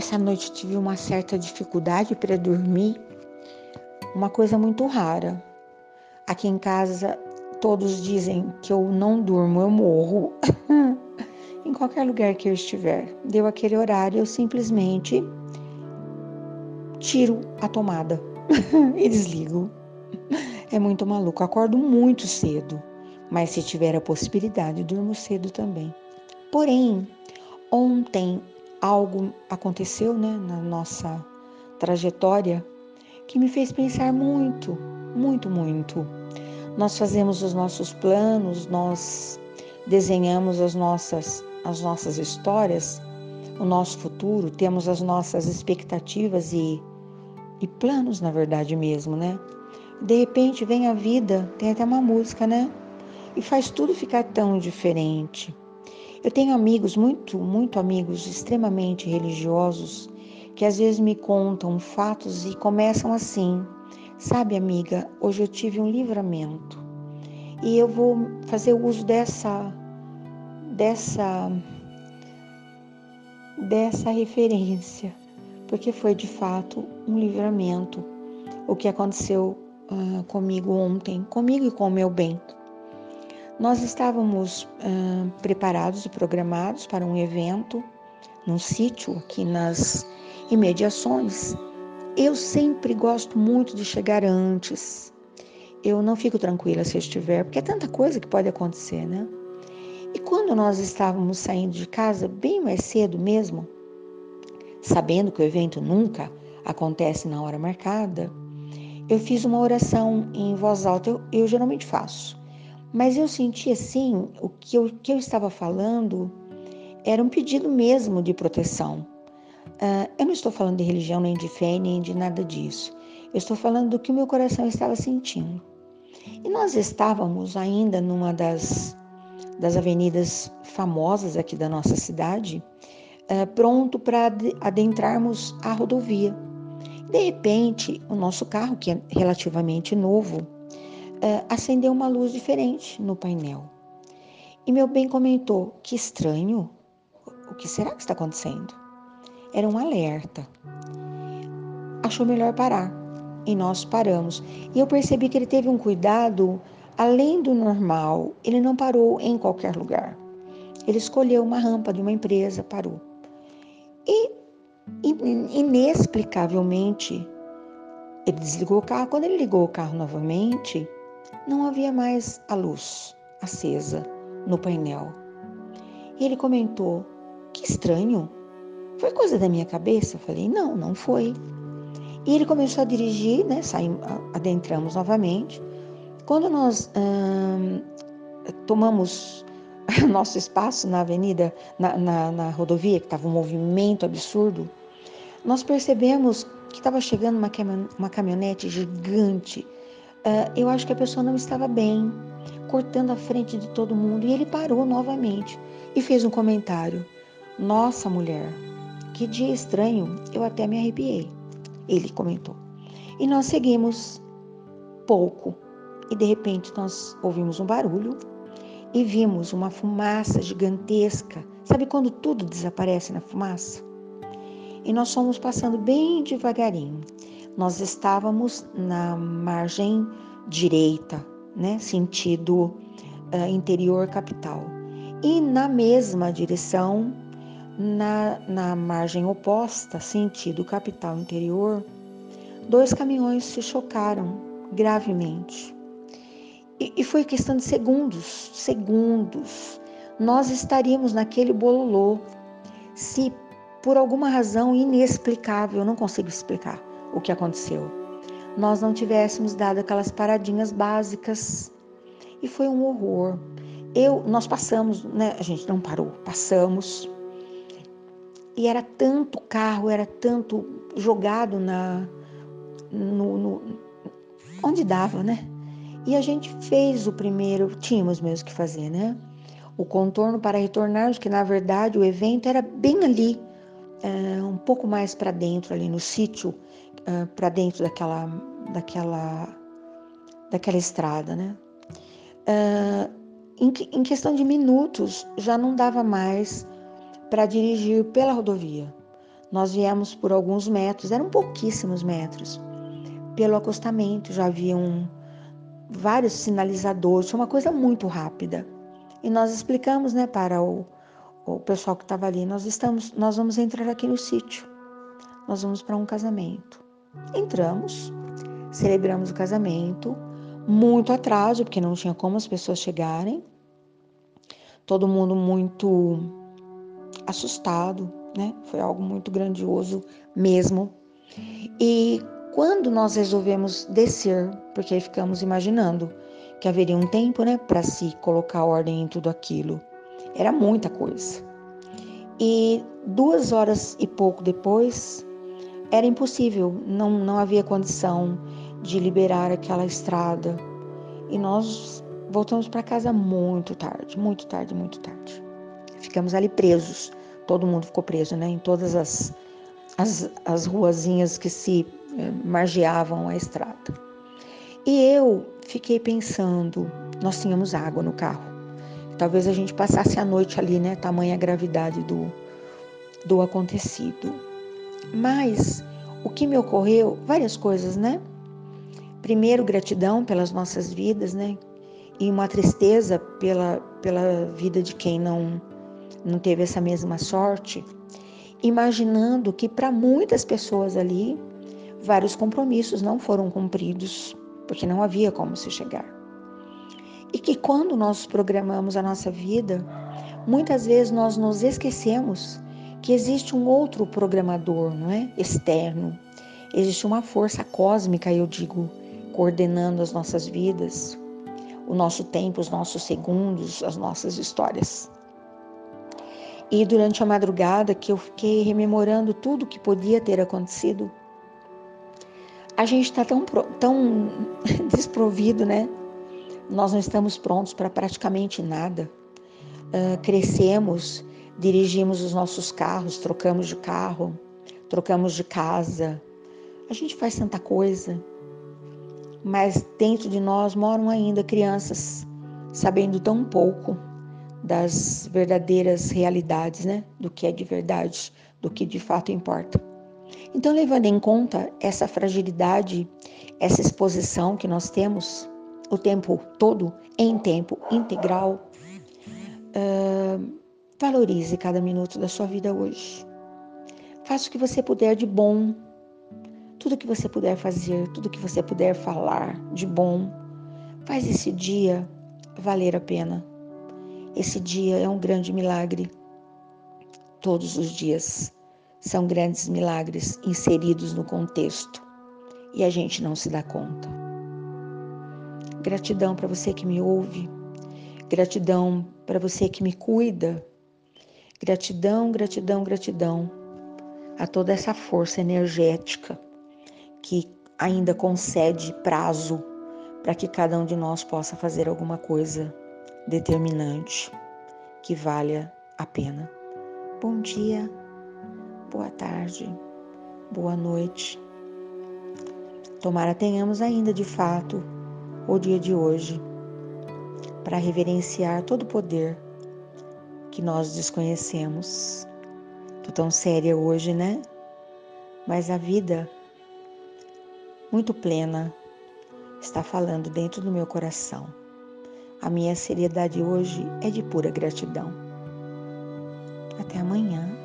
essa noite tive uma certa dificuldade para dormir, uma coisa muito rara. Aqui em casa todos dizem que eu não durmo, eu morro. em qualquer lugar que eu estiver, deu aquele horário, eu simplesmente tiro a tomada e desligo. É muito maluco. Acordo muito cedo, mas se tiver a possibilidade, durmo cedo também. Porém, ontem algo aconteceu, né, na nossa trajetória que me fez pensar muito, muito, muito. Nós fazemos os nossos planos, nós desenhamos as nossas as nossas histórias, o nosso futuro, temos as nossas expectativas e, e planos, na verdade mesmo, né? De repente vem a vida, tem até uma música, né? E faz tudo ficar tão diferente. Eu tenho amigos, muito, muito amigos extremamente religiosos, que às vezes me contam fatos e começam assim: Sabe, amiga, hoje eu tive um livramento e eu vou fazer uso dessa dessa dessa referência, porque foi de fato um livramento o que aconteceu uh, comigo ontem, comigo e com o meu bem. Nós estávamos uh, preparados e programados para um evento num sítio aqui nas imediações. Eu sempre gosto muito de chegar antes. Eu não fico tranquila se eu estiver, porque é tanta coisa que pode acontecer, né? E quando nós estávamos saindo de casa, bem mais cedo mesmo, sabendo que o evento nunca acontece na hora marcada, eu fiz uma oração em voz alta. Eu, eu geralmente faço. Mas eu senti assim, o que eu, que eu estava falando era um pedido mesmo de proteção. Uh, eu não estou falando de religião, nem de fé, nem de nada disso. Eu estou falando do que o meu coração estava sentindo. E nós estávamos ainda numa das, das avenidas famosas aqui da nossa cidade, uh, pronto para adentrarmos a rodovia. De repente, o nosso carro, que é relativamente novo, uh, acendeu uma luz diferente no painel. E meu bem comentou: que estranho, o que será que está acontecendo? Era um alerta. Achou melhor parar e nós paramos. E eu percebi que ele teve um cuidado além do normal. Ele não parou em qualquer lugar. Ele escolheu uma rampa de uma empresa, parou. E inexplicavelmente ele desligou o carro. Quando ele ligou o carro novamente, não havia mais a luz acesa no painel. E ele comentou: Que estranho, foi coisa da minha cabeça? Eu falei: Não, não foi. E ele começou a dirigir, né? Saímos, adentramos novamente. Quando nós hum, tomamos nosso espaço na avenida, na, na, na rodovia, que estava um movimento absurdo, nós percebemos que estava chegando uma, uma caminhonete gigante Uh, eu acho que a pessoa não estava bem, cortando a frente de todo mundo. E ele parou novamente e fez um comentário: Nossa, mulher, que dia estranho, eu até me arrepiei. Ele comentou. E nós seguimos pouco. E de repente nós ouvimos um barulho e vimos uma fumaça gigantesca. Sabe quando tudo desaparece na fumaça? E nós fomos passando bem devagarinho nós estávamos na margem direita, né, sentido uh, interior capital. E na mesma direção, na, na margem oposta, sentido capital interior, dois caminhões se chocaram gravemente. E, e foi questão de segundos, segundos. Nós estaríamos naquele bololô se por alguma razão inexplicável, eu não consigo explicar, o que aconteceu. Nós não tivéssemos dado aquelas paradinhas básicas e foi um horror. Eu, nós passamos, né? A gente não parou, passamos. E era tanto carro, era tanto jogado na no, no onde dava, né? E a gente fez o primeiro, tínhamos mesmo que fazer, né? O contorno para retornar, que na verdade o evento era bem ali, é, um pouco mais para dentro, ali no sítio uh, para dentro daquela, daquela, daquela estrada, né? Uh, em, em questão de minutos já não dava mais para dirigir pela rodovia. Nós viemos por alguns metros, eram pouquíssimos metros. Pelo acostamento já haviam vários sinalizadores, foi uma coisa muito rápida. E nós explicamos, né, para o, o pessoal que estava ali, nós estamos, nós vamos entrar aqui no sítio. Nós vamos para um casamento. Entramos, celebramos o casamento, muito atraso, porque não tinha como as pessoas chegarem. Todo mundo muito assustado, né? Foi algo muito grandioso mesmo. E quando nós resolvemos descer, porque aí ficamos imaginando que haveria um tempo, né, para se colocar ordem em tudo aquilo. Era muita coisa. E duas horas e pouco depois, era impossível, não, não havia condição de liberar aquela estrada. E nós voltamos para casa muito tarde, muito tarde, muito tarde. Ficamos ali presos, todo mundo ficou preso, né? Em todas as, as, as ruazinhas que se eh, margeavam a estrada. E eu fiquei pensando, nós tínhamos água no carro. Talvez a gente passasse a noite ali, né? Tamanha gravidade do, do acontecido. Mas o que me ocorreu, várias coisas, né? Primeiro, gratidão pelas nossas vidas, né? E uma tristeza pela, pela vida de quem não, não teve essa mesma sorte. Imaginando que para muitas pessoas ali, vários compromissos não foram cumpridos, porque não havia como se chegar. E que quando nós programamos a nossa vida, muitas vezes nós nos esquecemos que existe um outro programador, não é? Externo. Existe uma força cósmica, eu digo, coordenando as nossas vidas, o nosso tempo, os nossos segundos, as nossas histórias. E durante a madrugada que eu fiquei rememorando tudo que podia ter acontecido, a gente está tão, tão desprovido, né? Nós não estamos prontos para praticamente nada. Uh, crescemos dirigimos os nossos carros, trocamos de carro, trocamos de casa. A gente faz tanta coisa, mas dentro de nós moram ainda crianças sabendo tão pouco das verdadeiras realidades, né? Do que é de verdade, do que de fato importa. Então, levando em conta essa fragilidade, essa exposição que nós temos o tempo todo, em tempo integral, uh, Valorize cada minuto da sua vida hoje. Faça o que você puder de bom. Tudo que você puder fazer, tudo que você puder falar de bom. Faz esse dia valer a pena. Esse dia é um grande milagre. Todos os dias são grandes milagres inseridos no contexto e a gente não se dá conta. Gratidão para você que me ouve, gratidão para você que me cuida, Gratidão, gratidão, gratidão a toda essa força energética que ainda concede prazo para que cada um de nós possa fazer alguma coisa determinante que valha a pena. Bom dia, boa tarde, boa noite. Tomara tenhamos ainda de fato o dia de hoje para reverenciar todo o poder que nós desconhecemos. Tô tão séria hoje, né? Mas a vida, muito plena, está falando dentro do meu coração. A minha seriedade hoje é de pura gratidão. Até amanhã.